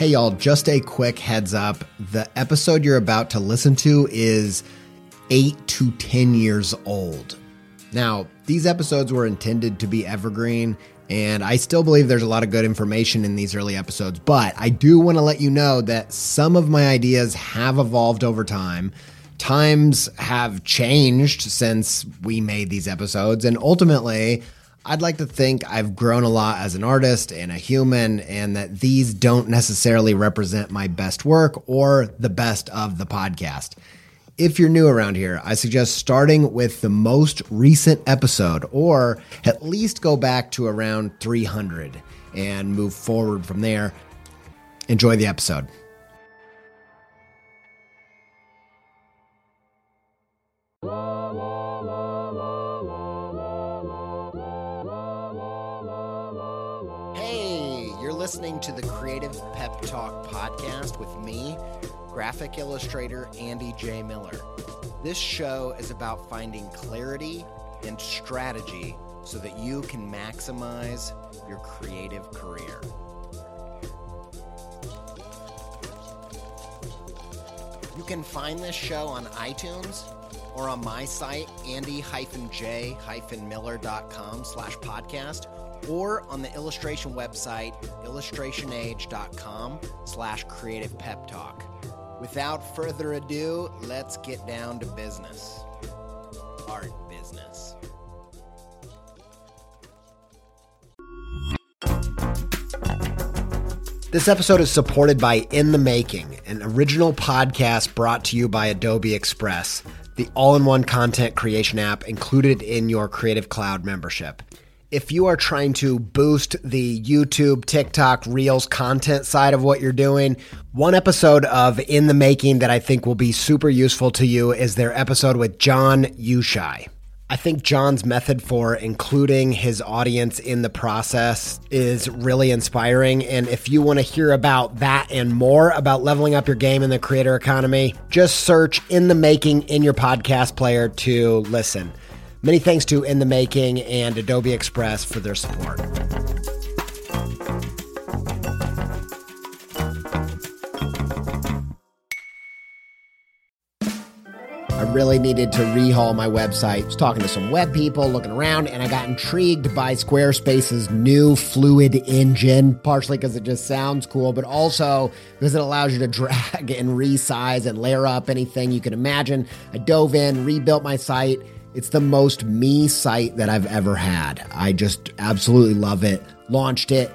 Hey, y'all, just a quick heads up. The episode you're about to listen to is eight to 10 years old. Now, these episodes were intended to be evergreen, and I still believe there's a lot of good information in these early episodes, but I do want to let you know that some of my ideas have evolved over time. Times have changed since we made these episodes, and ultimately, I'd like to think I've grown a lot as an artist and a human, and that these don't necessarily represent my best work or the best of the podcast. If you're new around here, I suggest starting with the most recent episode, or at least go back to around 300 and move forward from there. Enjoy the episode. Listening to the Creative Pep Talk podcast with me, graphic illustrator Andy J. Miller. This show is about finding clarity and strategy so that you can maximize your creative career. You can find this show on iTunes or on my site, andy-j-miller.com slash podcast, or on the illustration website, illustrationage.com slash creative pep talk. Without further ado, let's get down to business. Art business. This episode is supported by In the Making, an original podcast brought to you by Adobe Express, the all in one content creation app included in your Creative Cloud membership. If you are trying to boost the YouTube, TikTok, Reels content side of what you're doing, one episode of In the Making that I think will be super useful to you is their episode with John Ushai. I think John's method for including his audience in the process is really inspiring. And if you want to hear about that and more about leveling up your game in the creator economy, just search In the Making in your podcast player to listen. Many thanks to In the Making and Adobe Express for their support. I really needed to rehaul my website. I was talking to some web people, looking around, and I got intrigued by Squarespace's new Fluid engine, partially because it just sounds cool, but also because it allows you to drag and resize and layer up anything you can imagine. I dove in, rebuilt my site. It's the most me site that I've ever had. I just absolutely love it. Launched it,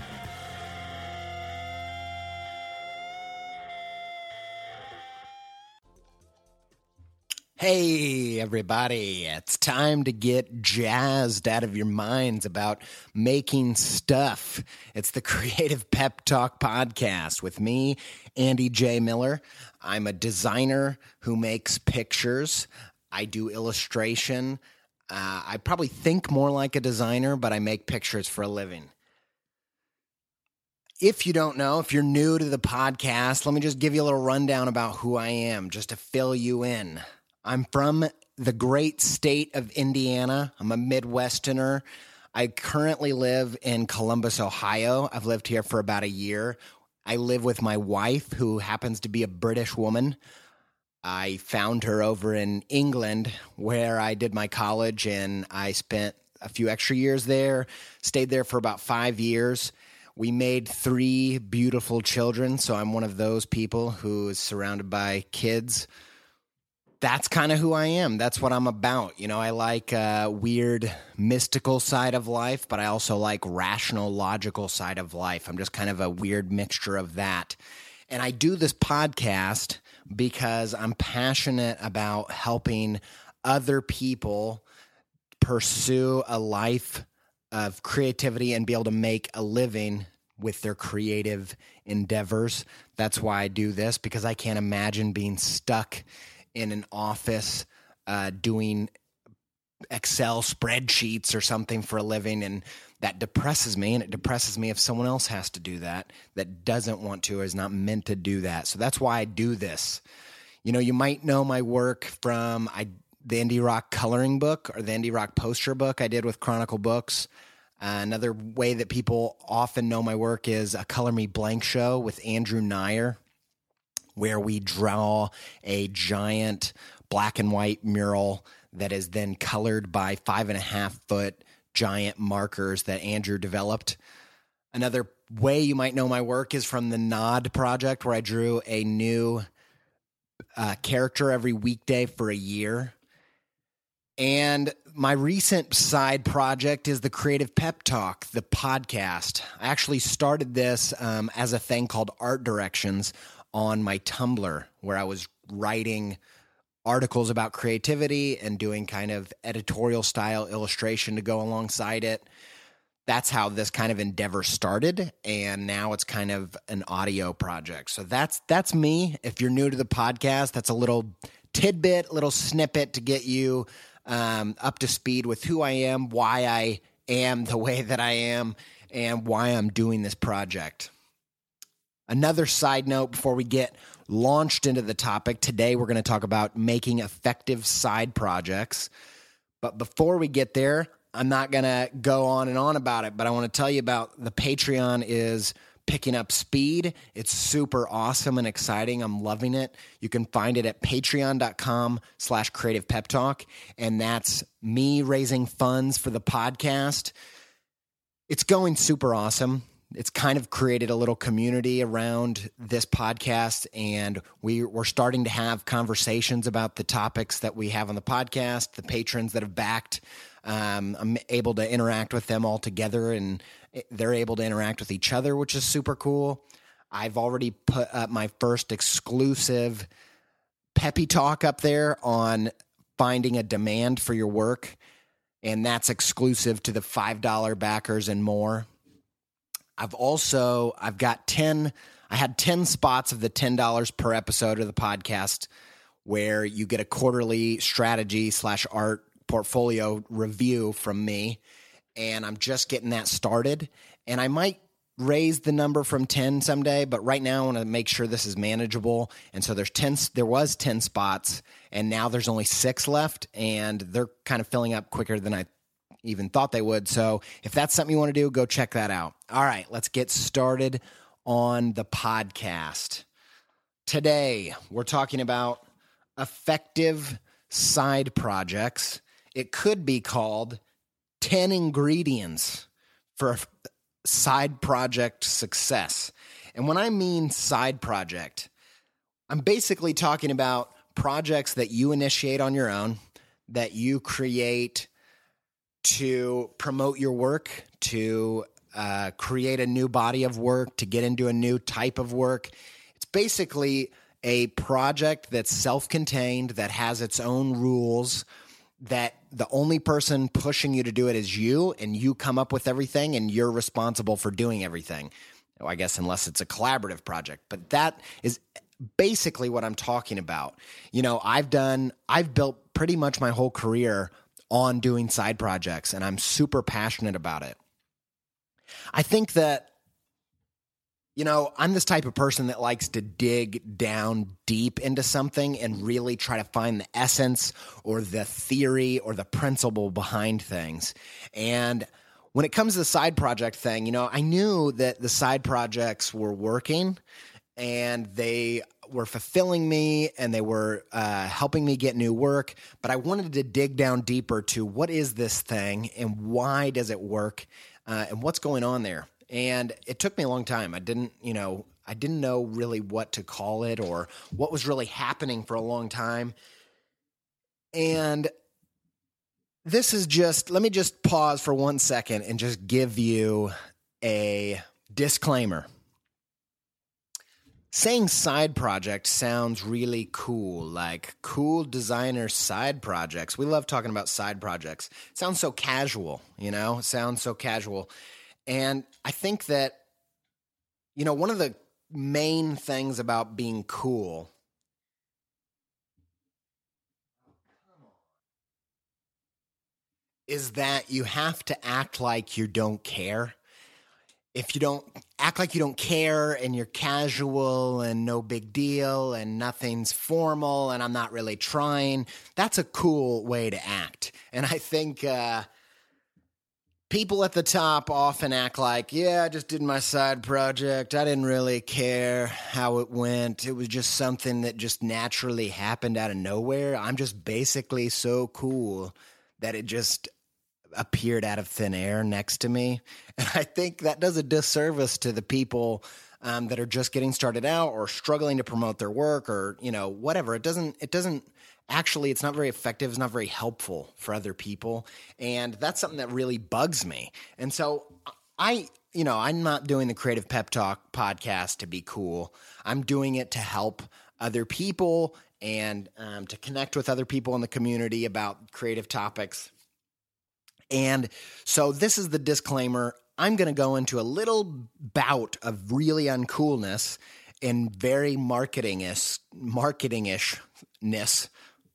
Hey, everybody, it's time to get jazzed out of your minds about making stuff. It's the Creative Pep Talk podcast with me, Andy J. Miller. I'm a designer who makes pictures, I do illustration. Uh, I probably think more like a designer, but I make pictures for a living. If you don't know, if you're new to the podcast, let me just give you a little rundown about who I am, just to fill you in. I'm from the great state of Indiana. I'm a Midwesterner. I currently live in Columbus, Ohio. I've lived here for about a year. I live with my wife, who happens to be a British woman. I found her over in England, where I did my college, and I spent a few extra years there. Stayed there for about five years. We made three beautiful children, so I'm one of those people who is surrounded by kids that's kind of who I am. That's what I'm about. You know, I like uh, weird, mystical side of life, but I also like rational, logical side of life. I'm just kind of a weird mixture of that. And I do this podcast because I'm passionate about helping other people pursue a life of creativity and be able to make a living with their creative endeavors. That's why I do this because I can't imagine being stuck in an office uh, doing Excel spreadsheets or something for a living. And that depresses me. And it depresses me if someone else has to do that, that doesn't want to, or is not meant to do that. So that's why I do this. You know, you might know my work from I, the Indie Rock coloring book or the Indie Rock poster book I did with Chronicle Books. Uh, another way that people often know my work is a Color Me Blank show with Andrew Neyer, where we draw a giant black and white mural that is then colored by five and a half foot giant markers that Andrew developed. Another way you might know my work is from the Nod project, where I drew a new uh, character every weekday for a year. And my recent side project is the Creative Pep Talk, the podcast. I actually started this um, as a thing called Art Directions on my Tumblr, where I was writing articles about creativity and doing kind of editorial style illustration to go alongside it. That's how this kind of endeavor started and now it's kind of an audio project. So that's that's me. If you're new to the podcast, that's a little tidbit, little snippet to get you um, up to speed with who I am, why I am the way that I am, and why I'm doing this project. Another side note before we get launched into the topic. Today, we're going to talk about making effective side projects. But before we get there, I'm not going to go on and on about it, but I want to tell you about the Patreon is picking up speed. It's super awesome and exciting. I'm loving it. You can find it at patreon.com slash creative pep talk. And that's me raising funds for the podcast. It's going super awesome it's kind of created a little community around this podcast and we, we're starting to have conversations about the topics that we have on the podcast the patrons that have backed um, i'm able to interact with them all together and they're able to interact with each other which is super cool. I've already put up my first exclusive peppy talk up there on finding a demand for your work and that's exclusive to the $5 backers and more I've also I've got 10 I had 10 spots of the $10 per episode of the podcast where you get a quarterly strategy slash art portfolio review from me. And I'm just getting that started. And I might raise the number from 10 someday, but right now I want to make sure this is manageable. And so there's 10 there was 10 spots and now there's only 6 left and they're kind of filling up quicker than I even thought they would. So if that's something you want to do, go check that out. All right, let's get started on the podcast. Today, we're talking about effective side projects. It could be called 10 ingredients for side project success. And when I mean side project, I'm basically talking about projects that you initiate on your own, that you create to promote your work, to uh, create a new body of work, to get into a new type of work. It's basically a project that's self contained, that has its own rules, that the only person pushing you to do it is you, and you come up with everything, and you're responsible for doing everything. I guess, unless it's a collaborative project. But that is basically what I'm talking about. You know, I've done, I've built pretty much my whole career on doing side projects, and I'm super passionate about it. I think that, you know, I'm this type of person that likes to dig down deep into something and really try to find the essence or the theory or the principle behind things. And when it comes to the side project thing, you know, I knew that the side projects were working and they were fulfilling me and they were uh, helping me get new work. But I wanted to dig down deeper to what is this thing and why does it work uh, and what's going on there. And it took me a long time. I didn't, you know, I didn't know really what to call it or what was really happening for a long time. And this is just, let me just pause for one second and just give you a disclaimer saying side project sounds really cool, like cool designer side projects. We love talking about side projects. It sounds so casual, you know, it sounds so casual. And I think that, you know, one of the main things about being cool is that you have to act like you don't care. If you don't act like you don't care and you're casual and no big deal and nothing's formal and I'm not really trying, that's a cool way to act. And I think uh, people at the top often act like, yeah, I just did my side project. I didn't really care how it went. It was just something that just naturally happened out of nowhere. I'm just basically so cool that it just appeared out of thin air next to me. And I think that does a disservice to the people um, that are just getting started out or struggling to promote their work or, you know, whatever. It doesn't, it doesn't actually, it's not very effective. It's not very helpful for other people. And that's something that really bugs me. And so I, you know, I'm not doing the Creative Pep Talk podcast to be cool. I'm doing it to help other people and um, to connect with other people in the community about creative topics. And so this is the disclaimer. I'm going to go into a little bout of really uncoolness and very marketingish, marketingishness,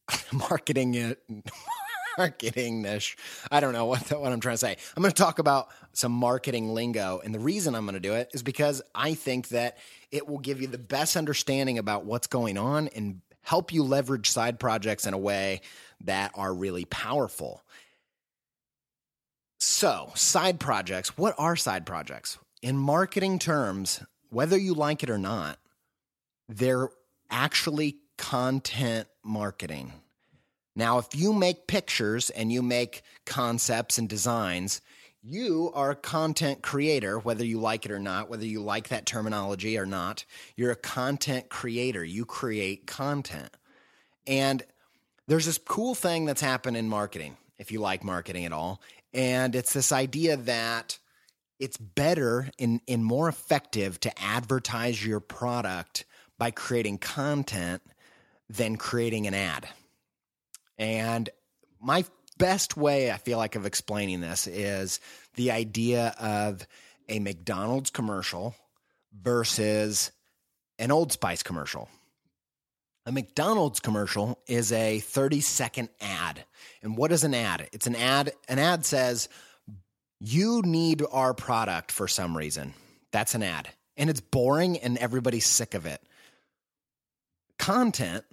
marketing-ishness it. marketingish. I don't know what what I'm trying to say. I'm going to talk about some marketing lingo, and the reason I'm going to do it is because I think that it will give you the best understanding about what's going on and help you leverage side projects in a way that are really powerful. So, side projects, what are side projects? In marketing terms, whether you like it or not, they're actually content marketing. Now, if you make pictures and you make concepts and designs, you are a content creator, whether you like it or not, whether you like that terminology or not. You're a content creator. You create content. And there's this cool thing that's happened in marketing, if you like marketing at all, and it's this idea that it's better and, and more effective to advertise your product by creating content than creating an ad. And my best way I feel like of explaining this is the idea of a McDonald's commercial versus an Old Spice commercial. A McDonald's commercial is a 30 second ad. And what is an ad? It's an ad. An ad says, You need our product for some reason. That's an ad. And it's boring and everybody's sick of it. Content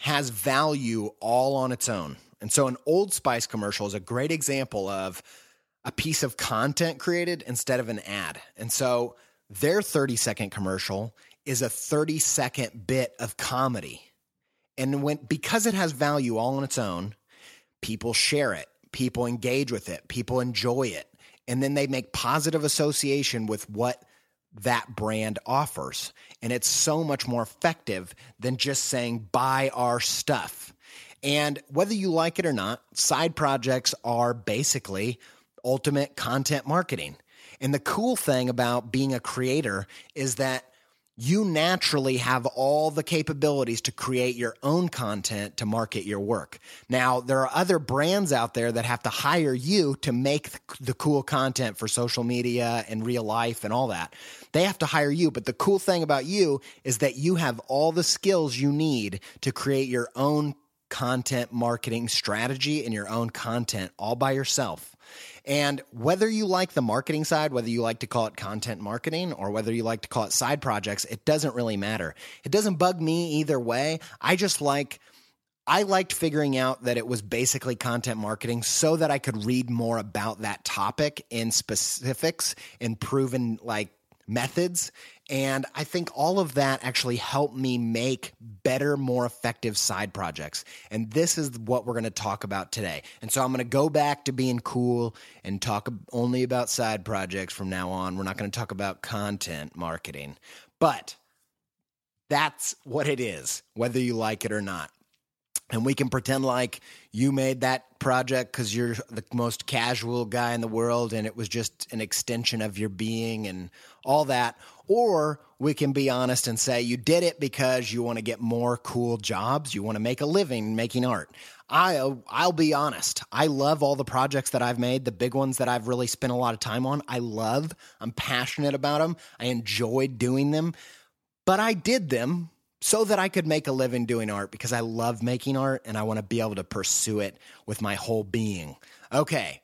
has value all on its own. And so an Old Spice commercial is a great example of a piece of content created instead of an ad. And so their 30 second commercial is a 30 second bit of comedy. And when because it has value all on its own, people share it, people engage with it, people enjoy it, and then they make positive association with what that brand offers. And it's so much more effective than just saying buy our stuff. And whether you like it or not, side projects are basically ultimate content marketing. And the cool thing about being a creator is that you naturally have all the capabilities to create your own content to market your work. Now, there are other brands out there that have to hire you to make the cool content for social media and real life and all that. They have to hire you. But the cool thing about you is that you have all the skills you need to create your own content marketing strategy and your own content all by yourself. And whether you like the marketing side, whether you like to call it content marketing or whether you like to call it side projects, it doesn't really matter. It doesn't bug me either way. I just like I liked figuring out that it was basically content marketing so that I could read more about that topic in specifics and proven like methods. And I think all of that actually helped me make better, more effective side projects. And this is what we're going to talk about today. And so I'm going to go back to being cool and talk only about side projects from now on. We're not going to talk about content marketing, but that's what it is, whether you like it or not. And we can pretend like you made that project because you're the most casual guy in the world and it was just an extension of your being and all that. Or we can be honest and say you did it because you want to get more cool jobs, you want to make a living making art. I I'll be honest. I love all the projects that I've made, the big ones that I've really spent a lot of time on. I love. I'm passionate about them. I enjoyed doing them. But I did them so that I could make a living doing art because I love making art and I want to be able to pursue it with my whole being. Okay.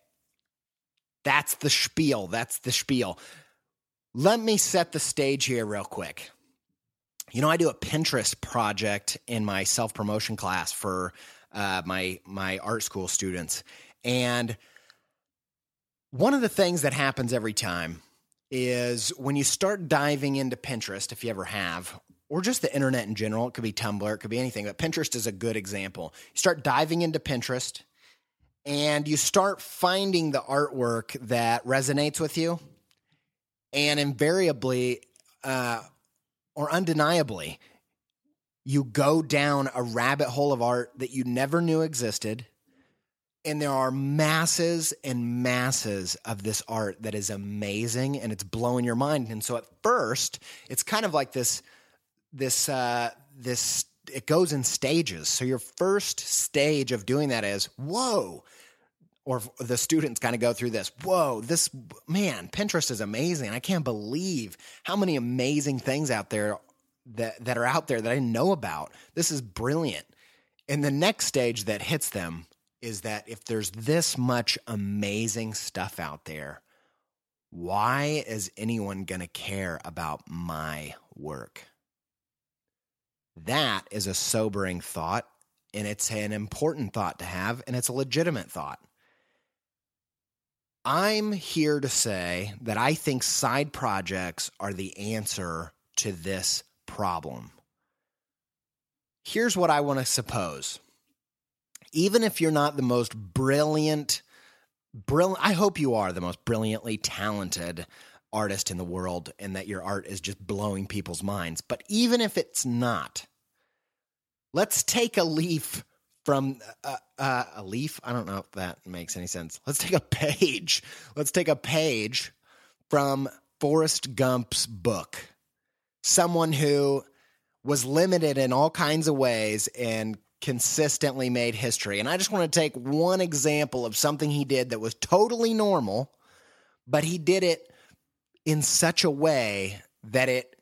That's the spiel. That's the spiel. Let me set the stage here real quick. You know, I do a Pinterest project in my self promotion class for uh, my my art school students, and one of the things that happens every time is when you start diving into Pinterest, if you ever have, or just the internet in general. It could be Tumblr, it could be anything, but Pinterest is a good example. You start diving into Pinterest and you start finding the artwork that resonates with you. And invariably, uh, or undeniably, you go down a rabbit hole of art that you never knew existed. And there are masses and masses of this art that is amazing and it's blowing your mind. And so at first, it's kind of like this this uh, this it goes in stages. So your first stage of doing that is whoa, or the students kind of go through this. Whoa, this man, Pinterest is amazing. I can't believe how many amazing things out there that that are out there that I didn't know about. This is brilliant. And the next stage that hits them is that if there's this much amazing stuff out there, why is anyone going to care about my work? That is a sobering thought, and it's an important thought to have, and it's a legitimate thought. I'm here to say that I think side projects are the answer to this problem. Here's what I want to suppose. Even if you're not the most brilliant, brilliant, I hope you are the most brilliantly talented artist in the world and that your art is just blowing people's minds. But even if it's not, let's take a leaf from uh, uh, a leaf. I don't know if that makes any sense. Let's take a page. Let's take a page from Forrest Gump's book. Someone who was limited in all kinds of ways and consistently made history. And I just want to take one example of something he did that was totally normal, but he did it in such a way that it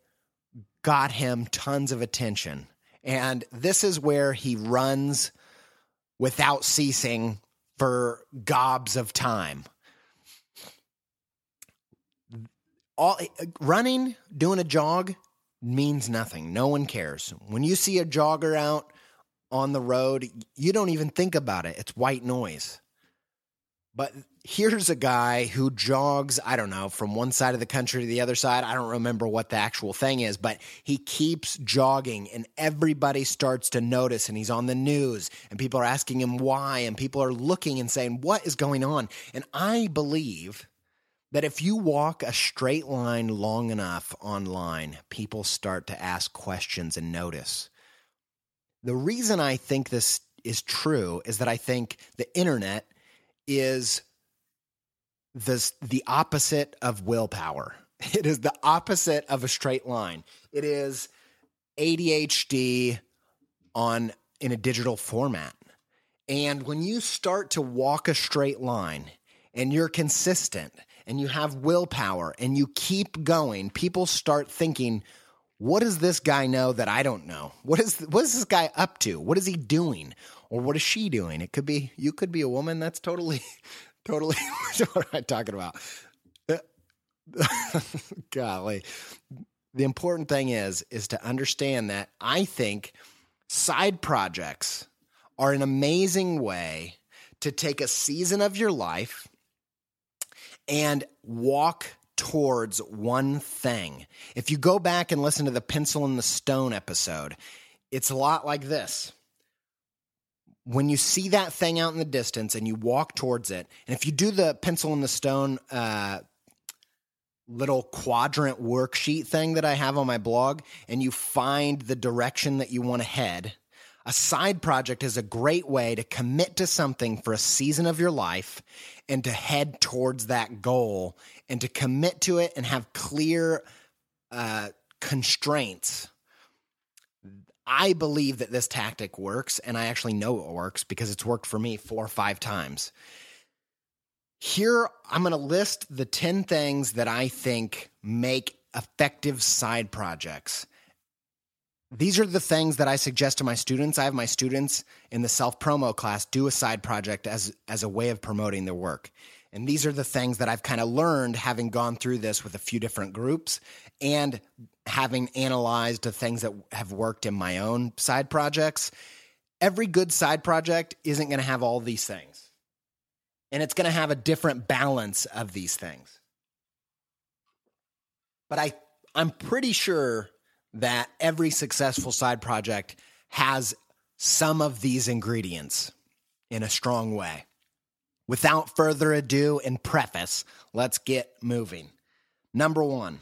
got him tons of attention. And this is where he runs without ceasing for gobs of time. All running, doing a jog means nothing. No one cares. When you see a jogger out on the road, you don't even think about it. It's white noise. But here's a guy who jogs, I don't know, from one side of the country to the other side. I don't remember what the actual thing is, but he keeps jogging and everybody starts to notice and he's on the news and people are asking him why and people are looking and saying, What is going on? And I believe that if you walk a straight line long enough online, people start to ask questions and notice. The reason I think this is true is that I think the internet is the the opposite of willpower. It is the opposite of a straight line. It is ADHD on in a digital format. And when you start to walk a straight line and you're consistent and you have willpower and you keep going, people start thinking, what does this guy know that I don't know? What is what is this guy up to? What is he doing? Or what is she doing? It could be you could be a woman. That's totally totally what am I'm talking about. Uh, golly. The important thing is is to understand that I think side projects are an amazing way to take a season of your life and walk towards one thing. If you go back and listen to the pencil and the stone episode, it's a lot like this. When you see that thing out in the distance and you walk towards it, and if you do the pencil and the stone uh, little quadrant worksheet thing that I have on my blog, and you find the direction that you want to head, A side project is a great way to commit to something for a season of your life and to head towards that goal and to commit to it and have clear uh, constraints. I believe that this tactic works, and I actually know it works because it's worked for me four or five times. Here, I'm going to list the 10 things that I think make effective side projects. These are the things that I suggest to my students. I have my students in the self promo class do a side project as, as a way of promoting their work. And these are the things that I've kind of learned having gone through this with a few different groups and having analyzed the things that have worked in my own side projects. Every good side project isn't going to have all these things. And it's going to have a different balance of these things. But I I'm pretty sure that every successful side project has some of these ingredients in a strong way. Without further ado and preface, let's get moving. Number one,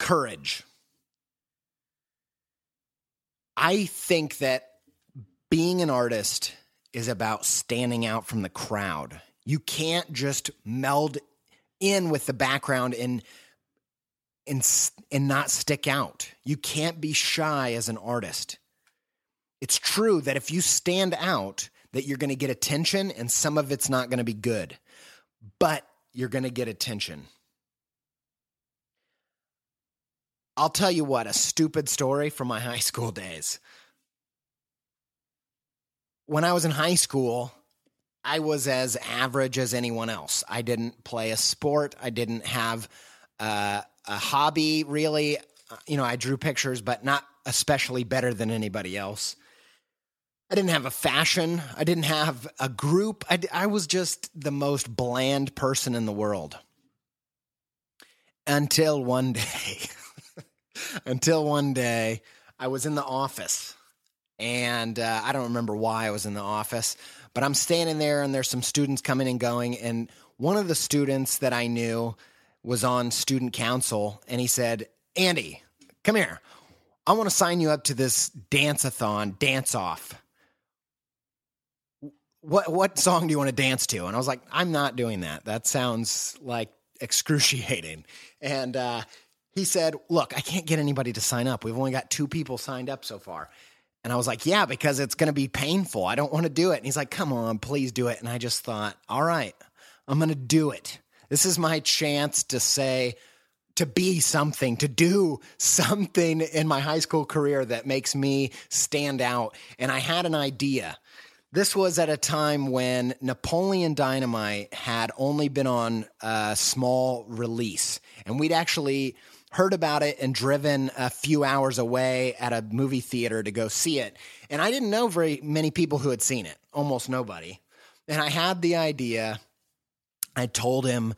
courage. I think that being an artist is about standing out from the crowd. You can't just meld in with the background and and and not stick out. You can't be shy as an artist. It's true that if you stand out, that you're going to get attention and some of it's not going to be good. But you're going to get attention. I'll tell you what, a stupid story from my high school days. When I was in high school, I was as average as anyone else. I didn't play a sport. I didn't have uh, a hobby, really. Uh, you know, I drew pictures, but not especially better than anybody else. I didn't have a fashion. I didn't have a group. I, I was just the most bland person in the world. Until one day, until one day, I was in the office. And uh, I don't remember why I was in the office, but I'm standing there and there's some students coming and going. And one of the students that I knew was on student council and he said, Andy, come here. I want to sign you up to this dance a thon, dance off. What what song do you want to dance to? And I was like, I'm not doing that. That sounds like excruciating. And uh, he said, Look, I can't get anybody to sign up. We've only got two people signed up so far. And I was like, Yeah, because it's going to be painful. I don't want to do it. And he's like, Come on, please do it. And I just thought, All right, I'm going to do it. This is my chance to say, to be something, to do something in my high school career that makes me stand out. And I had an idea. This was at a time when Napoleon Dynamite had only been on a small release. And we'd actually heard about it and driven a few hours away at a movie theater to go see it. And I didn't know very many people who had seen it, almost nobody. And I had the idea I told him,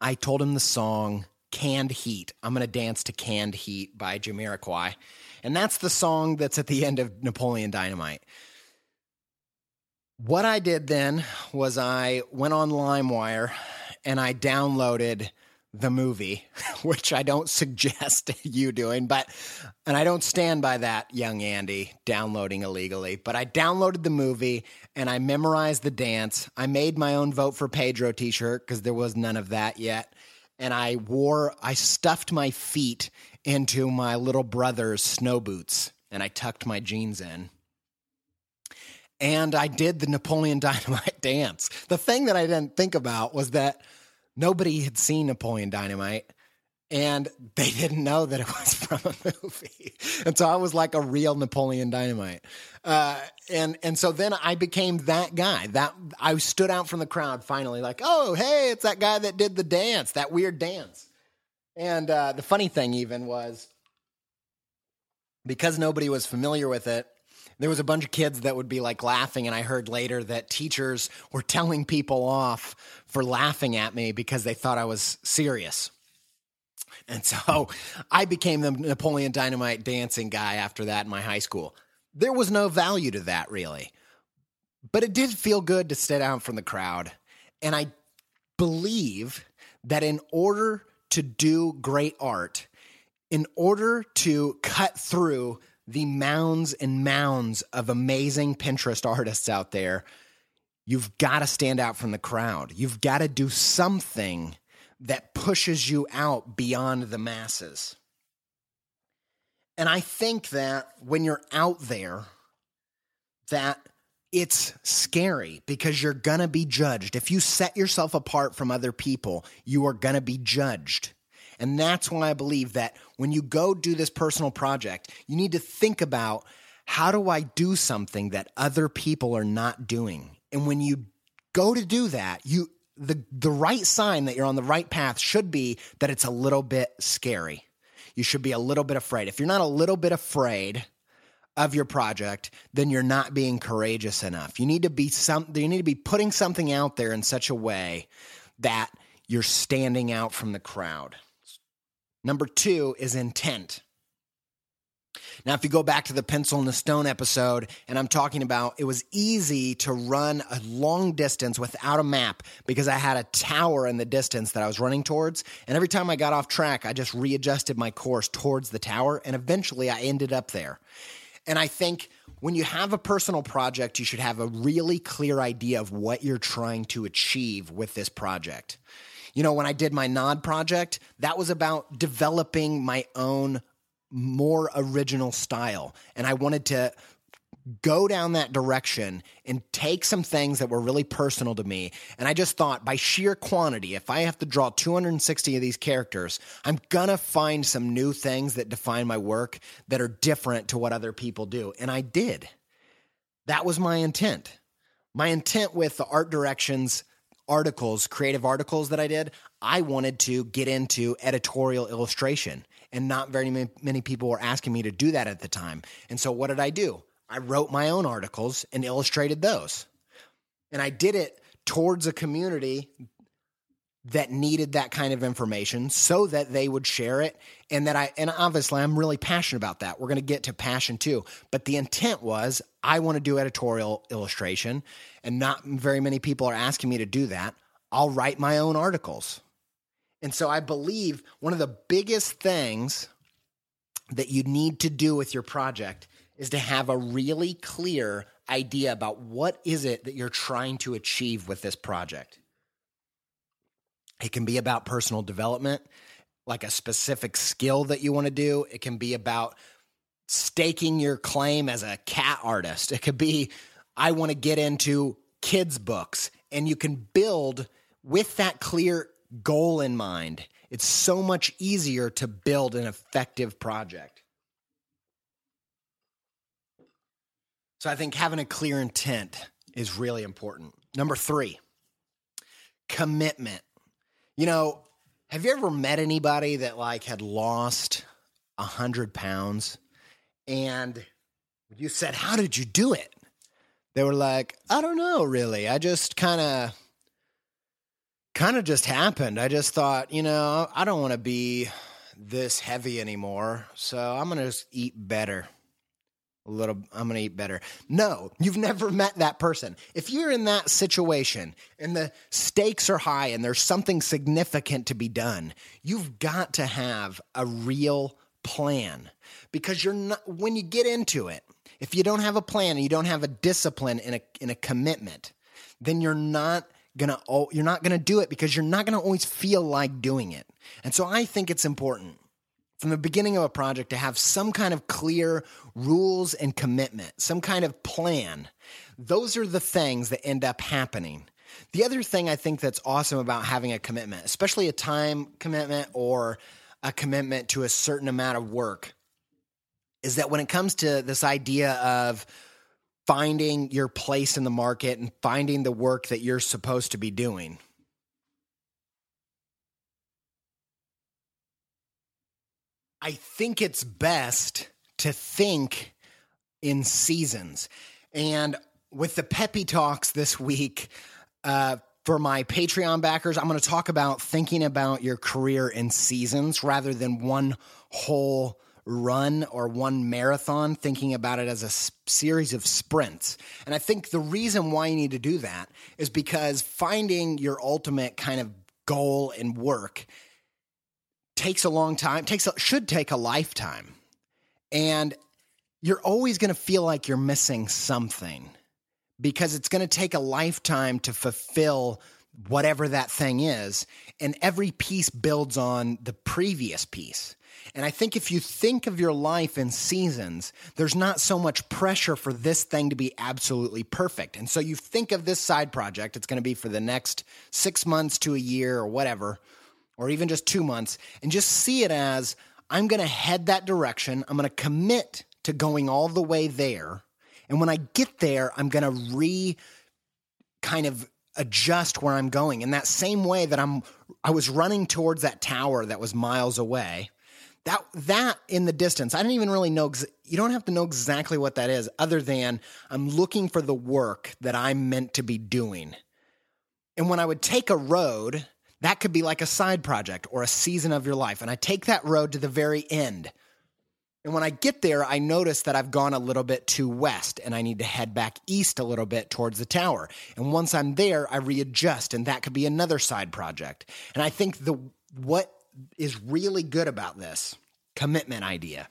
I told him the song Canned Heat. I'm going to dance to Canned Heat by Jamiroquai. And that's the song that's at the end of Napoleon Dynamite. What I did then was I went on LimeWire and I downloaded the movie, which I don't suggest you doing, but, and I don't stand by that, young Andy, downloading illegally, but I downloaded the movie and I memorized the dance. I made my own vote for Pedro t shirt because there was none of that yet. And I wore, I stuffed my feet into my little brother's snow boots and I tucked my jeans in. And I did the Napoleon Dynamite dance. The thing that I didn't think about was that nobody had seen Napoleon Dynamite and they didn't know that it was from a movie. And so I was like a real Napoleon Dynamite. Uh, and and so then I became that guy. That I stood out from the crowd finally, like, oh hey, it's that guy that did the dance, that weird dance. And uh, the funny thing even was because nobody was familiar with it, there was a bunch of kids that would be like laughing and i heard later that teachers were telling people off for laughing at me because they thought i was serious. And so i became the napoleon dynamite dancing guy after that in my high school. There was no value to that really. But it did feel good to sit out from the crowd. And i believe that in order to do great art in order to cut through the mounds and mounds of amazing Pinterest artists out there, you've got to stand out from the crowd. You've got to do something that pushes you out beyond the masses. And I think that when you're out there, that it's scary because you're going to be judged. If you set yourself apart from other people, you are going to be judged. And that's why I believe that when you go do this personal project, you need to think about how do I do something that other people are not doing? And when you go to do that, you the the right sign that you're on the right path should be that it's a little bit scary. You should be a little bit afraid. If you're not a little bit afraid, of your project, then you're not being courageous enough. You need to be some you need to be putting something out there in such a way that you're standing out from the crowd. Number 2 is intent. Now, if you go back to the pencil and the stone episode, and I'm talking about it was easy to run a long distance without a map because I had a tower in the distance that I was running towards. And every time I got off track, I just readjusted my course towards the tower. And eventually I ended up there. And I think when you have a personal project, you should have a really clear idea of what you're trying to achieve with this project. You know, when I did my Nod project, that was about developing my own more original style. And I wanted to go down that direction and take some things that were really personal to me. And I just thought, by sheer quantity, if I have to draw 260 of these characters, I'm gonna find some new things that define my work that are different to what other people do. And I did. That was my intent. My intent with the art directions articles, creative articles that I did, I wanted to get into editorial illustration. And not very many people were asking me to do that at the time. And so what did I do? I wrote my own articles and illustrated those. And I did it towards a community that needed that kind of information so that they would share it and that I and obviously I'm really passionate about that. We're going to get to passion too. But the intent was I want to do editorial illustration and not very many people are asking me to do that. I'll write my own articles. And so I believe one of the biggest things that you need to do with your project is to have a really clear idea about what is it that you're trying to achieve with this project. It can be about personal development, like a specific skill that you want to do. It can be about staking your claim as a cat artist. It could be, I want to get into kids' books. And you can build with that clear goal in mind. It's so much easier to build an effective project. So I think having a clear intent is really important. Number three, commitment. You know, have you ever met anybody that like had lost a hundred pounds and you said, How did you do it? They were like, I don't know, really. I just kind of kind of just happened. I just thought, you know, I don't want to be this heavy anymore. So I'm going to just eat better a little i'm going to eat better. No you've never met that person. If you're in that situation and the stakes are high and there's something significant to be done you've got to have a real plan. Because you're not when you get into it if you don't have a plan and you don't have a discipline and a, and a commitment then you're not gonna you're not gonna do it because you're not gonna always feel like doing it. And so i think it's important from the beginning of a project to have some kind of clear rules and commitment, some kind of plan. Those are the things that end up happening. The other thing I think that's awesome about having a commitment, especially a time commitment or a commitment to a certain amount of work, is that when it comes to this idea of finding your place in the market and finding the work that you're supposed to be doing, I think it's best to think in seasons. And with the Peppy Talks this week, uh, for my Patreon backers, I'm going to talk about thinking about your career in seasons rather than one whole run or one marathon, thinking about it as a series of sprints. And I think the reason why you need to do that is because finding your ultimate kind of goal and work takes a long time, takes a, should take a lifetime. And you're always going to feel like you're missing something because it's going to take a lifetime to fulfill whatever that thing is. And every piece builds on the previous piece. And I think if you think of your life in seasons, there's not so much pressure for this thing to be absolutely perfect. And so you think of this side project, it's going to be for the next six months to a year or whatever, or even just two months, and just see it as I'm going to head that direction. I'm going to commit to going all the way there. And when I get there, I'm going to re kind of adjust where I'm going in that same way that I'm I was running towards that tower that was miles away. That that in the distance, I didn't even really know you don't have to know exactly what that is other than I'm looking for the work that I'm meant to be doing. And when I would take a road, that could be like a side project or a season of your life and I take that road to the very end and when I get there, I notice that I've gone a little bit too west and I need to head back east a little bit towards the tower. And once I'm there, I readjust and that could be another side project. And I think the what is really good about this commitment idea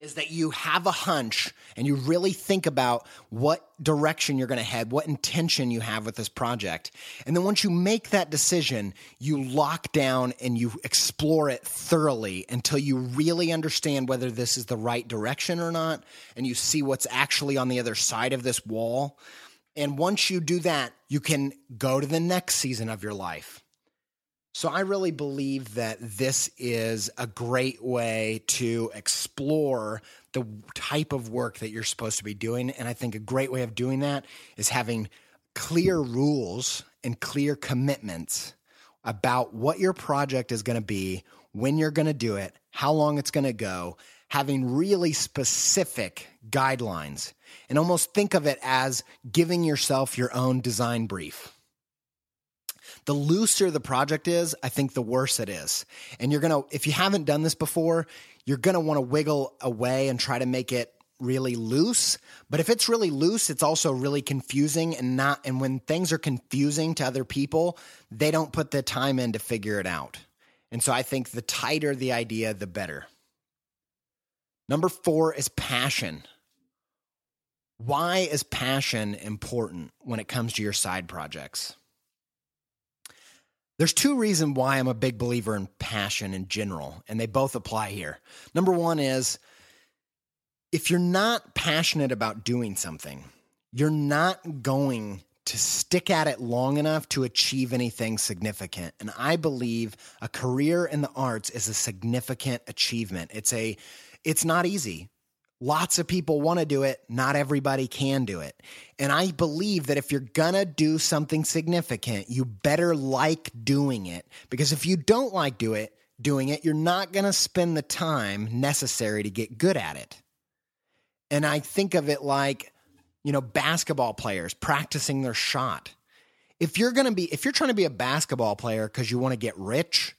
is that you have a hunch and you really think about what direction you're going to head, what intention you have with this project. And then once you make that decision, you lock down and you explore it thoroughly until you really understand whether this is the right direction or not. And you see what's actually on the other side of this wall. And once you do that, you can go to the next season of your life so I really believe that this is a great way to explore the type of work that you're supposed to be doing. And I think a great way of doing that is having clear rules and clear commitments about what your project is going to be, when you're going to do it, how long it's going to go, having really specific guidelines, and almost think of it as giving yourself your own design brief the looser the project is, I think the worse it is. And you're going to, if you haven't done this before, you're going to want to wiggle away and try to make it really loose. But if it's really loose, it's also really confusing and not, and when things are confusing to other people, they don't put the time in to figure it out. And so I think the tighter the idea, the better. Number four is passion. Why is passion important when it comes to your side projects? There's two reasons why I'm a big believer in passion in general, and they both apply here. Number one is if you're not passionate about doing something, you're not going to stick at it long enough to achieve anything significant. And I believe a career in the arts is a significant achievement. It's a it's not easy. Lots of people want to do it. Not everybody can do it. And I believe that if you're going to do something significant, you better like doing it because if you don't like do it, doing it, you're not going to spend the time necessary to get good at it. And I think of it like, you know, basketball players practicing their shot. If you're going to be if you're trying to be a basketball player cuz you want to get rich,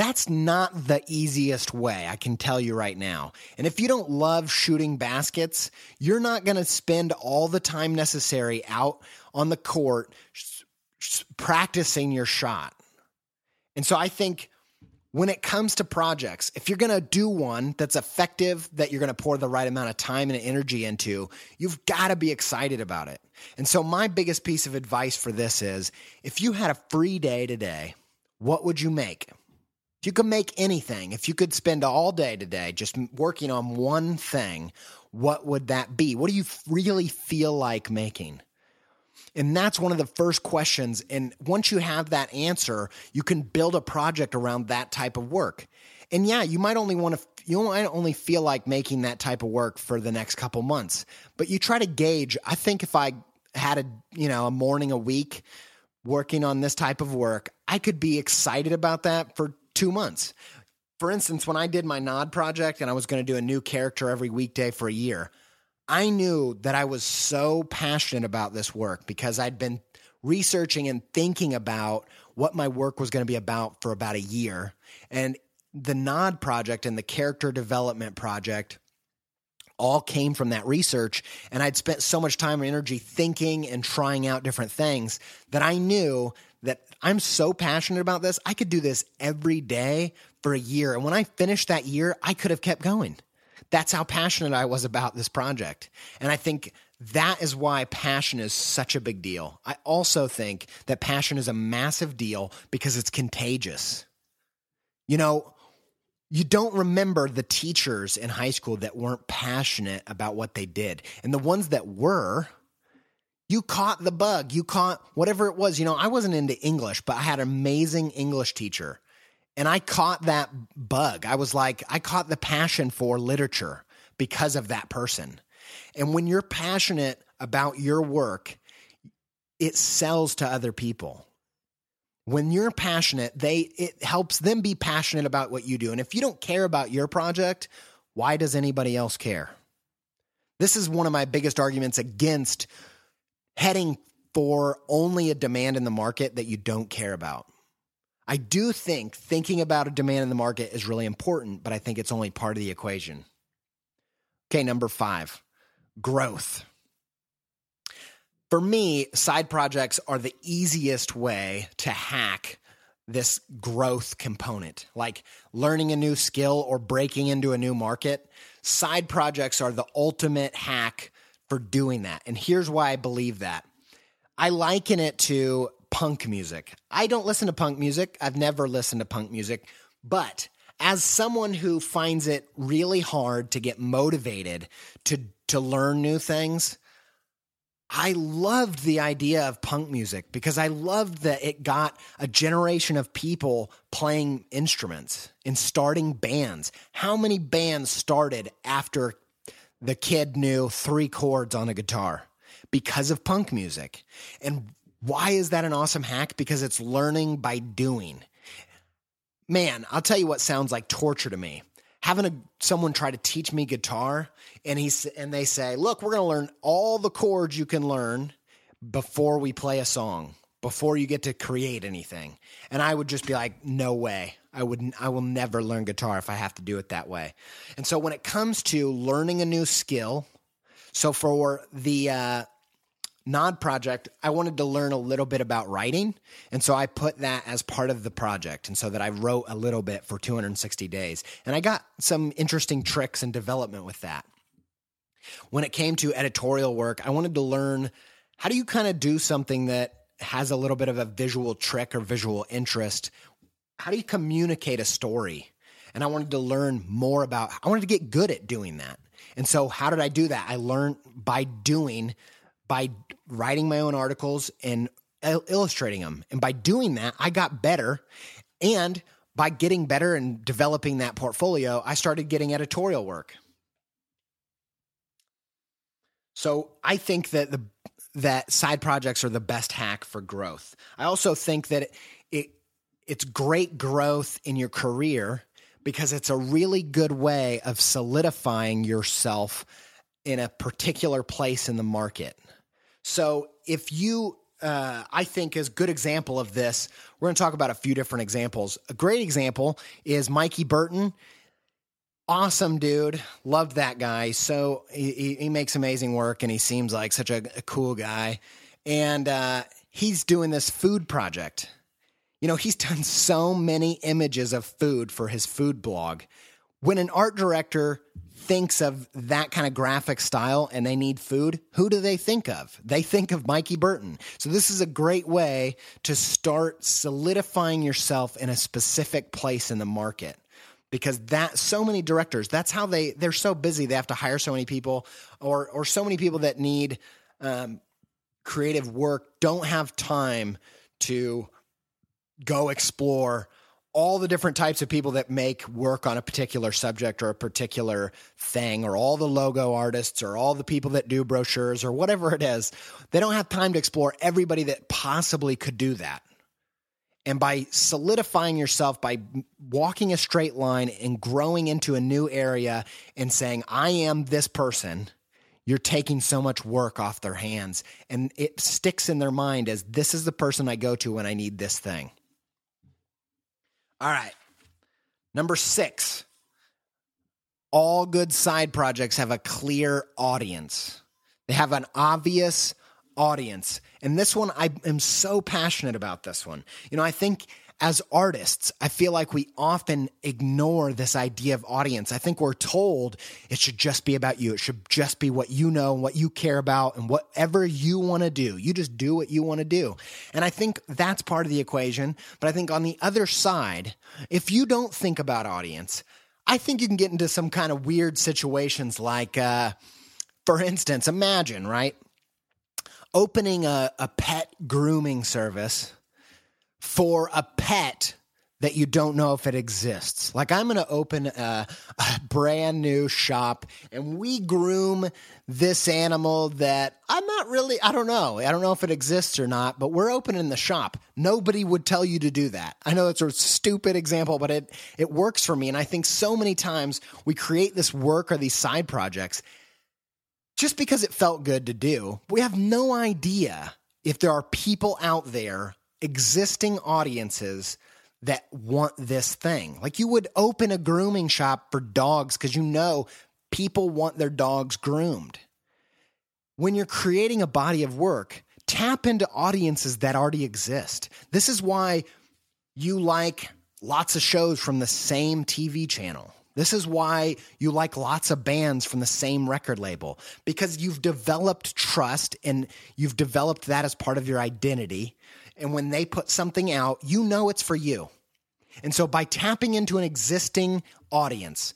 that's not the easiest way, I can tell you right now. And if you don't love shooting baskets, you're not going to spend all the time necessary out on the court practicing your shot. And so I think when it comes to projects, if you're going to do one that's effective, that you're going to pour the right amount of time and energy into, you've got to be excited about it. And so, my biggest piece of advice for this is if you had a free day today, what would you make? If you could make anything, if you could spend all day today just working on one thing, what would that be? What do you really feel like making? And that's one of the first questions. And once you have that answer, you can build a project around that type of work. And yeah, you might only want to, you might only feel like making that type of work for the next couple months, but you try to gauge. I think if I had a, you know, a morning a week working on this type of work, I could be excited about that for two months. For instance, when I did my Nod project and I was going to do a new character every weekday for a year, I knew that I was so passionate about this work because I'd been researching and thinking about what my work was going to be about for about a year. And the Nod project and the character development project all came from that research. And I'd spent so much time and energy thinking and trying out different things that I knew that I'm so passionate about this. I could do this every day for a year. And when I finished that year, I could have kept going That's how passionate I was about this project. And I think that is why passion is such a big deal. I also think that passion is a massive deal because it's contagious. You know, you don't remember the teachers in high school that weren't passionate about what they did. And the ones that were, you caught the bug. You caught whatever it was. You know, I wasn't into English, but I had an amazing English teacher. And I caught that bug. I was like, I caught the passion for literature because of that person. And when you're passionate about your work, it sells to other people. When you're passionate, they it helps them be passionate about what you do. And if you don't care about your project, why does anybody else care? This is one of my biggest arguments against heading for only a demand in the market that you don't care about. I do think thinking about a demand in the market is really important, but I think it's only part of the equation. Okay, number five growth. For me, side projects are the easiest way to hack this growth component, like learning a new skill or breaking into a new market. Side projects are the ultimate hack for doing that. And here's why I believe that. I liken it to punk music. I don't listen to punk music. I've never listened to punk music, but as someone who finds it really hard to get motivated to to learn new things, I loved the idea of punk music because I loved that it got a generation of people playing instruments and starting bands. How many bands started after the kid knew three chords on a guitar? Because of punk music. And why is that an awesome hack? Because it's learning by doing. Man, I'll tell you what sounds like torture to me having a, someone try to teach me guitar and he's and they say, "Look, we're going to learn all the chords you can learn before we play a song, before you get to create anything." And I would just be like, "No way. I would I will never learn guitar if I have to do it that way." And so when it comes to learning a new skill, so for the uh, Nod project, I wanted to learn a little bit about writing. And so I put that as part of the project. And so that I wrote a little bit for 260 days. And I got some interesting tricks and development with that. When it came to editorial work, I wanted to learn how do you kind of do something that has a little bit of a visual trick or visual interest? How do you communicate a story? And I wanted to learn more about, I wanted to get good at doing that. And so, how did I do that? I learned by doing by writing my own articles and illustrating them. And by doing that, I got better. And by getting better and developing that portfolio, I started getting editorial work. So I think that the that side projects are the best hack for growth. I also think that it, it it's great growth in your career because it's a really good way of solidifying yourself in a particular place in the market. So if you uh, I think is good example of this. We're going to talk about a few different examples. A great example is Mikey Burton. Awesome dude. Loved that guy. So he, he makes amazing work and he seems like such a, a cool guy. And uh, he's doing this food project. You know, he's done so many images of food for his food blog. When an art director thinks of that kind of graphic style and they need food, who do they think of? They think of Mikey Burton. So this is a great way to start solidifying yourself in a specific place in the market. Because that so many directors, that's how they they're so busy. They have to hire so many people, or or so many people that need um, creative work don't have time to go explore all the different types of people that make work on a particular subject or a particular thing, or all the logo artists, or all the people that do brochures, or whatever it is, they don't have time to explore everybody that possibly could do that. And by solidifying yourself, by walking a straight line and growing into a new area and saying, I am this person, you're taking so much work off their hands. And it sticks in their mind as this is the person I go to when I need this thing. All right. Number six, all good side projects have a clear audience. They have an obvious audience. And this one, I am so passionate about this one. You know, I think as artists, I feel like we often ignore this idea of audience. I think we're told it should just be about you. It should just be what you know, what you care about, and whatever you want to do. You just do what you want to do. And I think that's part of the equation. But I think on the other side, if you don't think about audience, I think you can get into some kind of weird situations like, uh, for instance, imagine, right? Opening a, a pet grooming service for a pet that you don't know if it exists. Like I'm going to open a, a, brand new shop and we groom this animal that I'm not really, I don't know. I don't know if it exists or not, but we're opening the shop. Nobody would tell you to do that. I know that's a stupid example, but it, it works for me. And I think so many times we create this work or these side projects just because it felt good to do. We have no idea if there are people out there existing audiences that want this thing. Like you would open a grooming shop for dogs because you know people want their dogs groomed. When you're creating a body of work, tap into audiences that already exist. This is why you like lots of shows from the same TV channel. This is why you like lots of bands from the same record label because you've developed trust and you've developed that as part of your identity. And when they put something out, you know it's for you. And so by tapping into an existing audience,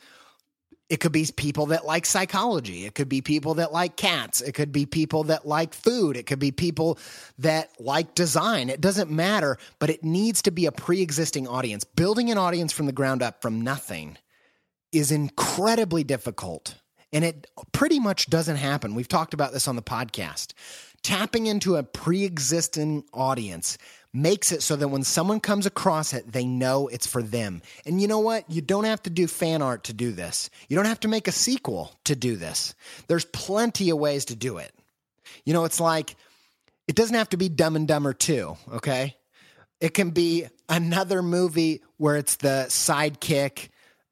it could be people that like psychology. It could be people that like cats. It could be people that like food. It could be people that like design. It doesn't matter, but it needs to be a pre existing audience. Building an audience from the ground up from nothing is incredibly difficult. And it pretty much doesn't happen. We've talked about this on the podcast. Tapping into a pre existing audience makes it so that when someone comes across it, they know it's for them. And you know what? You don't have to do fan art to do this. You don't have to make a sequel to do this. There's plenty of ways to do it. You know, it's like, it doesn't have to be Dumb and Dumber 2, okay? It can be another movie where it's the sidekick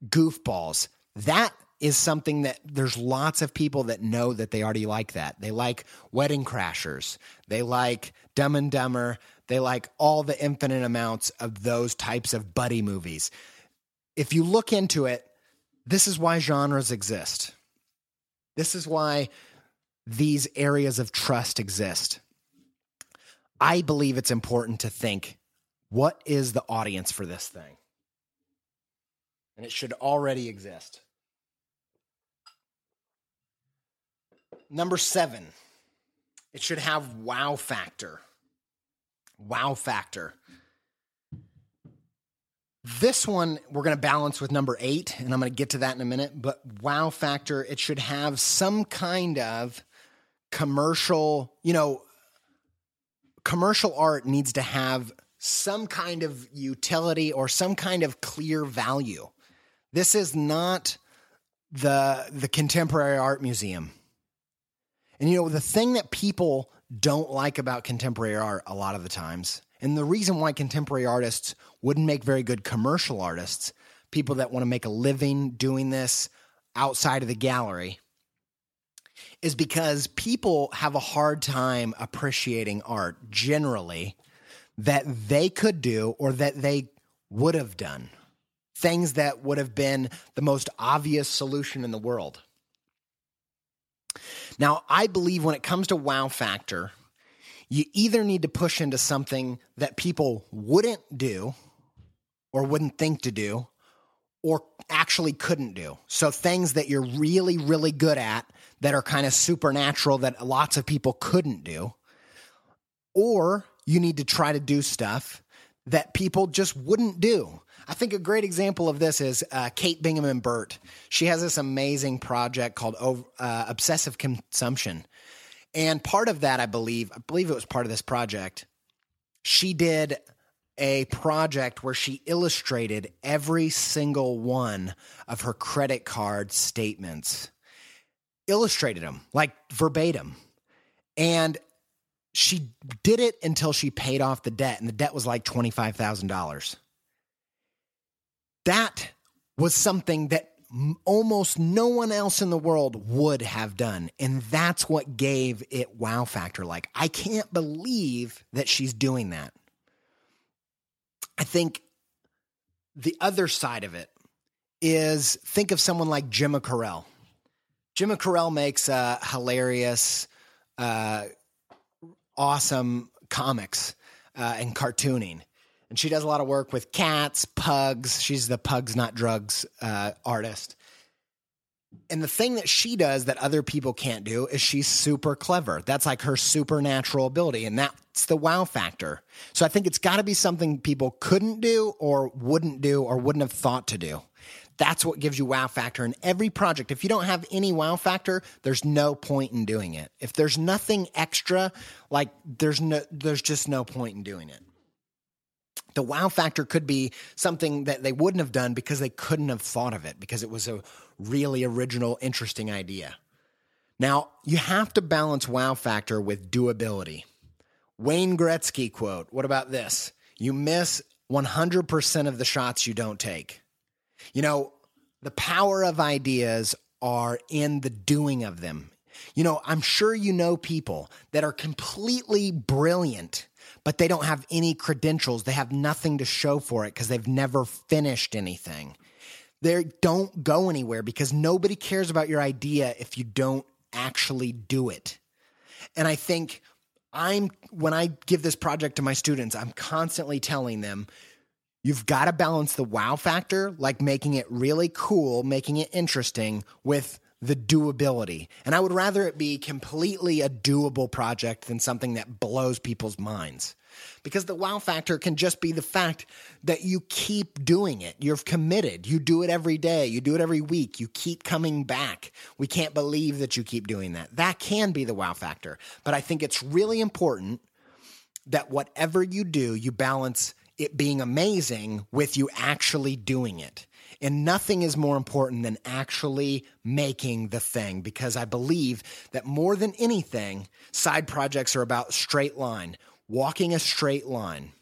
goofballs. That is something that there's lots of people that know that they already like that. They like Wedding Crashers. They like Dumb and Dumber. They like all the infinite amounts of those types of buddy movies. If you look into it, this is why genres exist. This is why these areas of trust exist. I believe it's important to think what is the audience for this thing? And it should already exist. Number seven, it should have wow factor. Wow factor. This one we're going to balance with number eight, and I'm going to get to that in a minute. But wow factor, it should have some kind of commercial, you know, commercial art needs to have some kind of utility or some kind of clear value. This is not the the contemporary art museum. And you know, the thing that people don't like about contemporary art a lot of the times, and the reason why contemporary artists wouldn't make very good commercial artists, people that want to make a living doing this outside of the gallery, is because people have a hard time appreciating art generally that they could do or that they would have done things that would have been the most obvious solution in the world. Now, I believe when it comes to wow factor, you either need to push into something that people wouldn't do or wouldn't think to do or actually couldn't do. So things that you're really, really good at that are kind of supernatural that lots of people couldn't do. Or you need to try to do stuff that people just wouldn't do. I think a great example of this is uh, Kate Bingaman Burt. She has this amazing project called uh, Obsessive Consumption. And part of that, I believe, I believe it was part of this project, she did a project where she illustrated every single one of her credit card statements, illustrated them like verbatim. And she did it until she paid off the debt, and the debt was like $25,000 that was something that almost no one else in the world would have done. And that's what gave it wow factor. Like, I can't believe that she's doing that. I think the other side of it is think of someone like Gemma Correll. Gemma Correll makes uh, hilarious, uh, awesome comics uh, and cartooning. And she does a lot of work with cats, pugs. She's the pugs, not drugs uh, artist. And the thing that she does that other people can't do is she's super clever. That's like her supernatural ability. And that's the wow factor. So I think it's got to be something people couldn't do or wouldn't do or wouldn't have thought to do. That's what gives you wow factor in every project. If you don't have any wow factor, there's no point in doing it. If there's nothing extra, like there's no there's just no point in doing it. The wow factor could be something that they wouldn't have done because they couldn't have thought of it because it was a really original interesting idea. Now, you have to balance wow factor with doability. Wayne Gretzky quote, what about this? You miss 100% of the shots you don't take. You know, the power of ideas are in the doing of them. You know, I'm sure you know people that are completely brilliant, but they don't have any credentials. They have nothing to show for it because they've never finished anything. They don't go anywhere because nobody cares about your idea if you don't actually do it. And I think I'm, when I give this project to my students, I'm constantly telling them, You've got to balance the wow factor, like making it really cool, making it interesting, with the doability. And I would rather it be completely a doable project than something that blows people's minds. Because the wow factor can just be the fact that you keep doing it. You're committed. You do it every day. You do it every week. You keep coming back. We can't believe that you keep doing that. That can be the wow factor. But I think it's really important that whatever you do, you balance it being amazing with you actually doing it. And nothing is more important than actually making the thing because I believe that more than anything, side projects are about straight line, walking a straight line.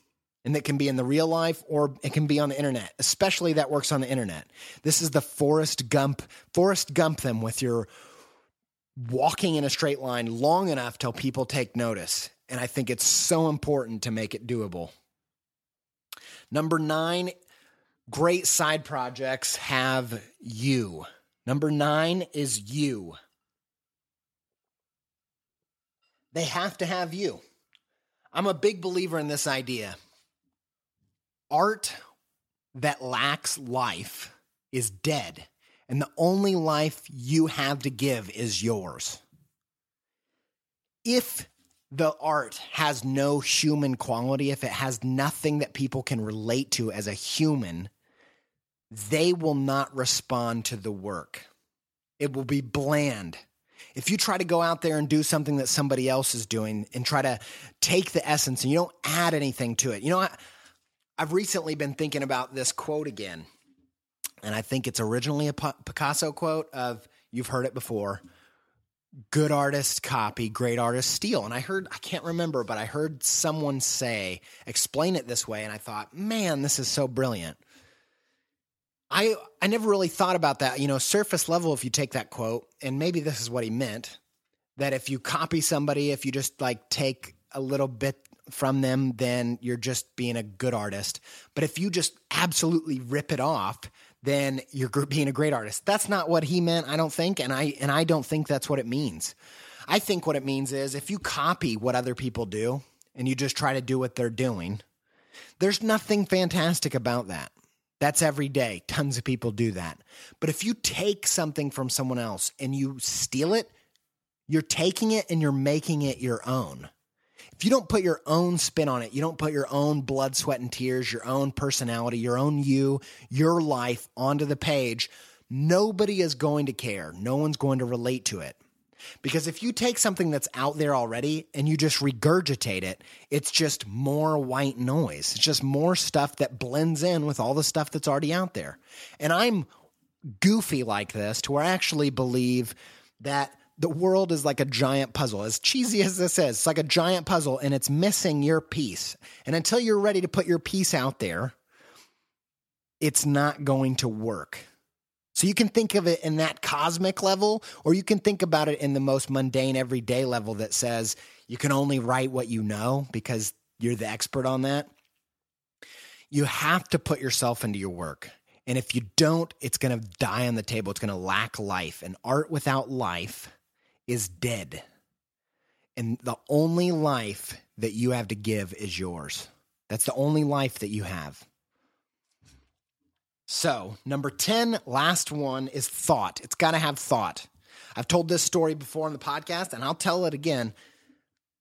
And that can be in the real life or it can be on the internet, especially that works on the internet. This is the Forrest Gump, Forrest Gump them with your walking in a straight line long enough till people take notice. And I think it's so important to make it doable. Number nine, great side projects have you. Number nine is you. They have to have you. I'm a big believer in this idea. Art that lacks life is dead, and the only life you have to give is yours. If the art has no human quality, if it has nothing that people can relate to as a human, they will not respond to the work. It will be bland. If you try to go out there and do something that somebody else is doing and try to take the essence and you don't add anything to it, you know, I, I've recently been thinking about this quote again. And I think it's originally a Picasso quote of, you've heard it before good artist copy, great artist steal. And I heard, I can't remember, but I heard someone say, explain it this way. And I thought, man, this is so brilliant. I, I never really thought about that. You know, surface level, if you take that quote, and maybe this is what he meant that if you copy somebody, if you just like take a little bit from them, then you're just being a good artist. But if you just absolutely rip it off, then you're being a great artist. That's not what he meant, I don't think, and I and I don't think that's what it means. I think what it means is if you copy what other people do and you just try to do what they're doing, there's nothing fantastic about that. That's every day. Tons of people do that. But if you take something from someone else and you steal it, you're taking it and you're making it your own if you don't put your own spin on it, you don't put your own blood, sweat, and tears, your own personality, your own you, your life onto the page, nobody is going to care. No one's going to relate to it. Because if you take something that's out there already and you just regurgitate it, it's just more white noise. It's just more stuff that blends in with all the stuff that's already out there. And I'm goofy like this to where I actually believe that the world is like a giant puzzle. As cheesy as this is, it's like a giant puzzle and it's missing your piece. And until you're ready to put your piece out there, it's not going to work. So you can think of it in that cosmic level, or you can think about it in the most mundane, everyday level that says you can only write what you know because you're the expert on that. You have to put yourself into your work. And if you don't, it's going to die on the table. It's going to lack life. And art without life is dead. And the only life that you have to give is yours. That's the only life that you have. So, number 10, last one is thought. It's got to have thought. I've told this story before on the podcast, and I'll tell it again.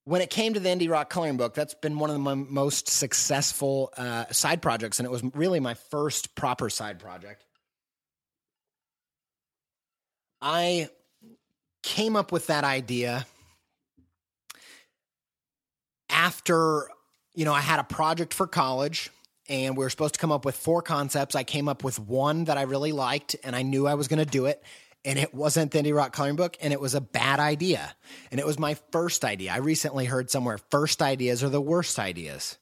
When it came to the Indie Rock coloring book, that's been one of my most successful uh, side projects, and it was really my first proper side project. I came up with that idea after, you know, I had a project for college and we were supposed to come up with four concepts. I came up with one that I really liked and I knew I was going to do it. And it wasn't the Indie Rock coloring book and it was a bad idea. And it was my first idea. I recently heard somewhere first ideas are the worst ideas.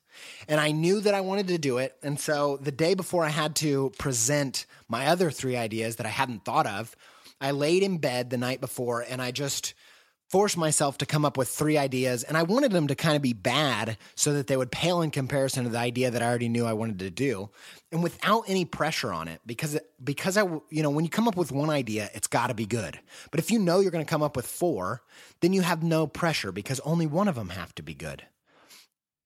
And I knew that I wanted to do it. And so the day before I had to present my other three ideas that I hadn't thought of, I laid in bed the night before and I just forced myself to come up with three ideas and I wanted them to kind of be bad so that they would pale in comparison to the idea that I already knew I wanted to do and without any pressure on it because because I you know when you come up with one idea it's got to be good. But if you know you're going to come up with four, then you have no pressure because only one of them have to be good.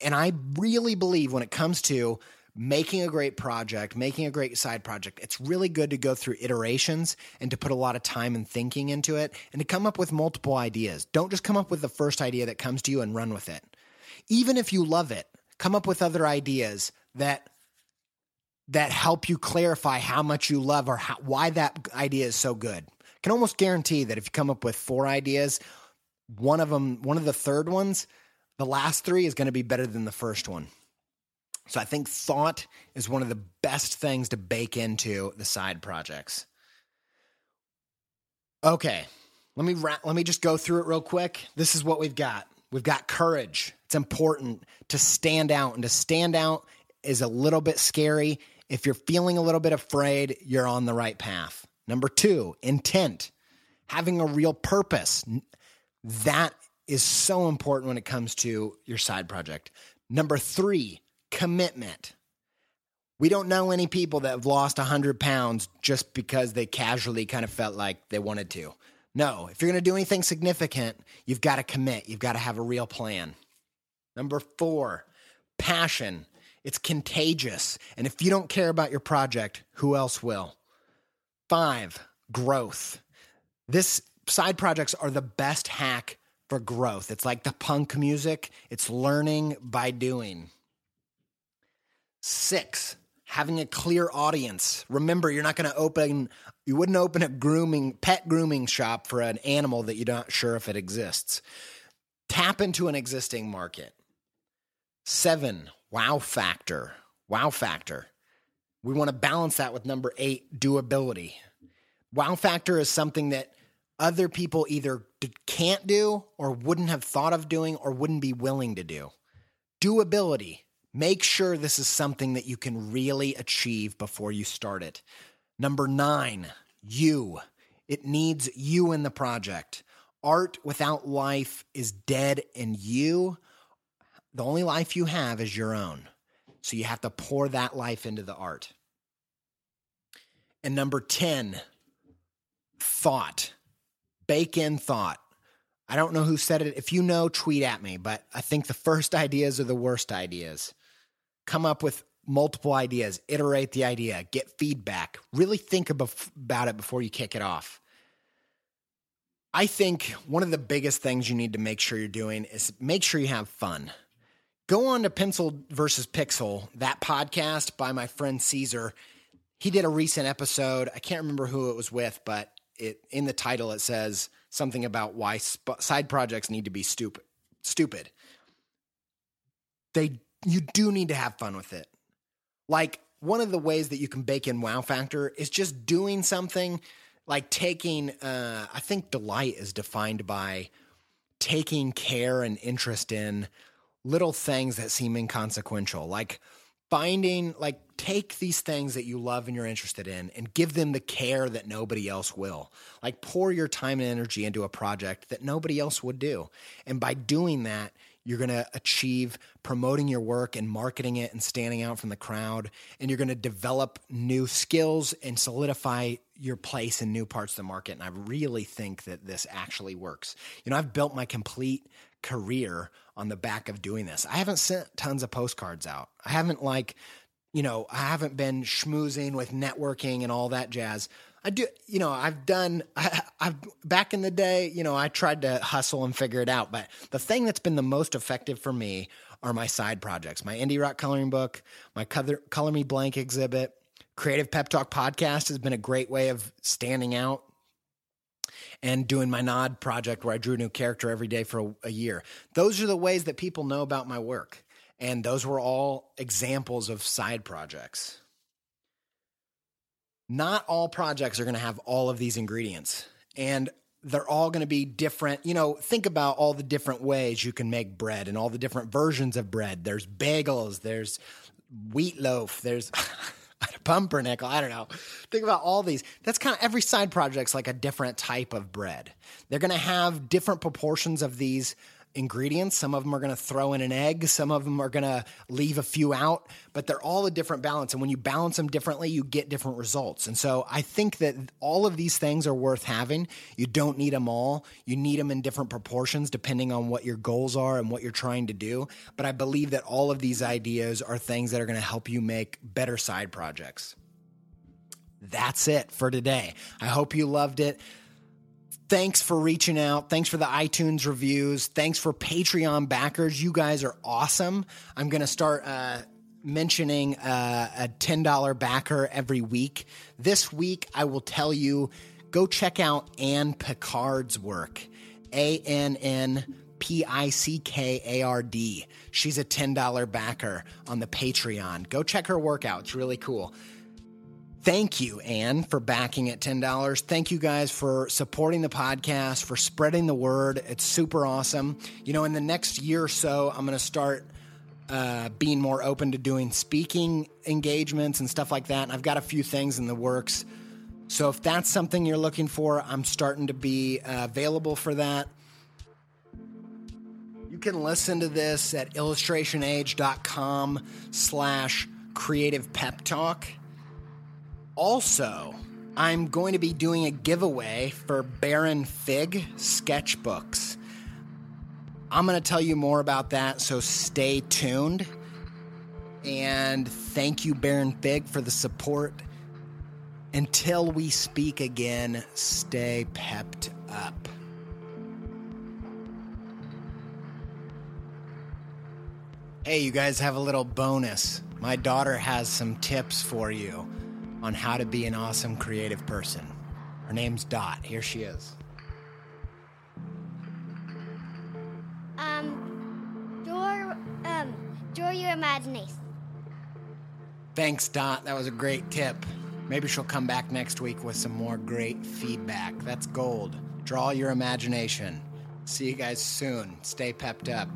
And I really believe when it comes to making a great project, making a great side project, it's really good to go through iterations and to put a lot of time and thinking into it and to come up with multiple ideas. Don't just come up with the first idea that comes to you and run with it. Even if you love it, come up with other ideas that that help you clarify how much you love or how, why that idea is so good. I can almost guarantee that if you come up with four ideas, one of them, one of the third ones, the last three is going to be better than the first one. So I think thought is one of the best things to bake into the side projects. Okay, let me ra- let me just go through it real quick. This is what we've got. We've got courage. It's important to stand out, and to stand out is a little bit scary. If you're feeling a little bit afraid, you're on the right path. Number two, intent, having a real purpose. That is so important when it comes to your side project. Number three, commitment. We don't know any people that have lost 100 pounds just because they casually kind of felt like they wanted to. No, if you're going to do anything significant, you've got to commit. You've got to have a real plan. Number four, passion. It's contagious. And if you don't care about your project, who else will? Five, growth. This side projects are the best hack for growth. It's like the punk music, it's learning by doing. Six, having a clear audience. Remember, you're not going to open, you wouldn't open a grooming, pet grooming shop for an animal that you're not sure if it exists. Tap into an existing market. Seven, wow factor. Wow factor. We want to balance that with number eight, doability. Wow factor is something that other people either can't do or wouldn't have thought of doing or wouldn't be willing to do. Doability. Make sure this is something that you can really achieve before you start it. Number nine, you. It needs you in the project. Art without life is dead, and you, the only life you have is your own. So you have to pour that life into the art. And number 10, thought. Bake in thought. I don't know who said it. If you know, tweet at me, but I think the first ideas are the worst ideas come up with multiple ideas, iterate the idea, get feedback, really think about it before you kick it off. I think one of the biggest things you need to make sure you're doing is make sure you have fun. Go on to Pencil versus Pixel, that podcast by my friend Cesar. He did a recent episode. I can't remember who it was with, but it in the title it says something about why sp- side projects need to be stupid. Stupid. They you do need to have fun with it. Like one of the ways that you can bake in wow factor is just doing something like taking uh, I think delight is defined by taking care and interest in little things that seem inconsequential. Like finding like take these things that you love and you're interested in and give them the care that nobody else will. Like pour your time and energy into a project that nobody else would do. And by doing that, You're going to achieve promoting your work and marketing it and standing out from the crowd. And you're going to develop new skills and solidify your place in new parts of the market. And I really think that this actually works. You know, I've built my complete career on the back of doing this. I haven't sent tons of postcards out. I haven't like, you know, I haven't been schmoozing with networking and all that jazz. I do, you know, I've done, I, have back in the day, you know, I tried to hustle and figure it out. But the thing that's been the most effective for me are my side projects my indie rock coloring book, my color, color Me Blank exhibit. Creative Pep Talk podcast has been a great way of standing out and doing my nod project where I drew a new character every day for a, a year. Those are the ways that people know about my work. And those were all examples of side projects. Not all projects are going to have all of these ingredients. And they're all going to be different. You know, think about all the different ways you can make bread and all the different versions of bread. There's bagels, there's wheat loaf, there's pumpernickel. I don't know. Think about all these. That's kind of every side project's like a different type of bread. They're going to have different proportions of these ingredients. Some of them are going to throw in an egg, some of them are going to leave a few out, but they're all a different balance. And when you balance them differently, you get different results. And so I think that all of these things are worth having. You don't need them all, you need them in different proportions depending on what your goals are and what you're trying to do. But I believe that all of these ideas are things that are going to help you make better side projects. That's it for today. I hope you loved it. Thanks for reaching out. Thanks for the iTunes reviews. Thanks for Patreon backers. You guys are awesome. I'm going to start uh, mentioning uh, a $10 backer every week. This week, I will tell you go check out Ann Pickard's work. A N N P I C K A R D. She's a $10 backer on the Patreon. Go check her work out. It's really cool. Thank you, Ann, for backing at $10. Thank you guys for supporting the podcast, for spreading the word. It's super awesome. You know, in the next year or so, I'm going to start uh, being more open to doing speaking engagements and stuff like that. And I've got a few things in the works. So if that's something you're looking for, I'm starting to be uh, available for that. You can listen to this at illustrationage.com slash creative pep talk. Also, I'm going to be doing a giveaway for Baron Fig sketchbooks. I'm going to tell you more about that, so stay tuned. And thank you, Baron Fig, for the support. Until we speak again, stay pepped up. Hey, you guys have a little bonus. My daughter has some tips for you on how to be an awesome creative person. Her name's Dot. Here she is. Um, draw, um, draw your imagination. Thanks, Dot. That was a great tip. Maybe she'll come back next week with some more great feedback. That's gold. Draw your imagination. See you guys soon. Stay pepped up.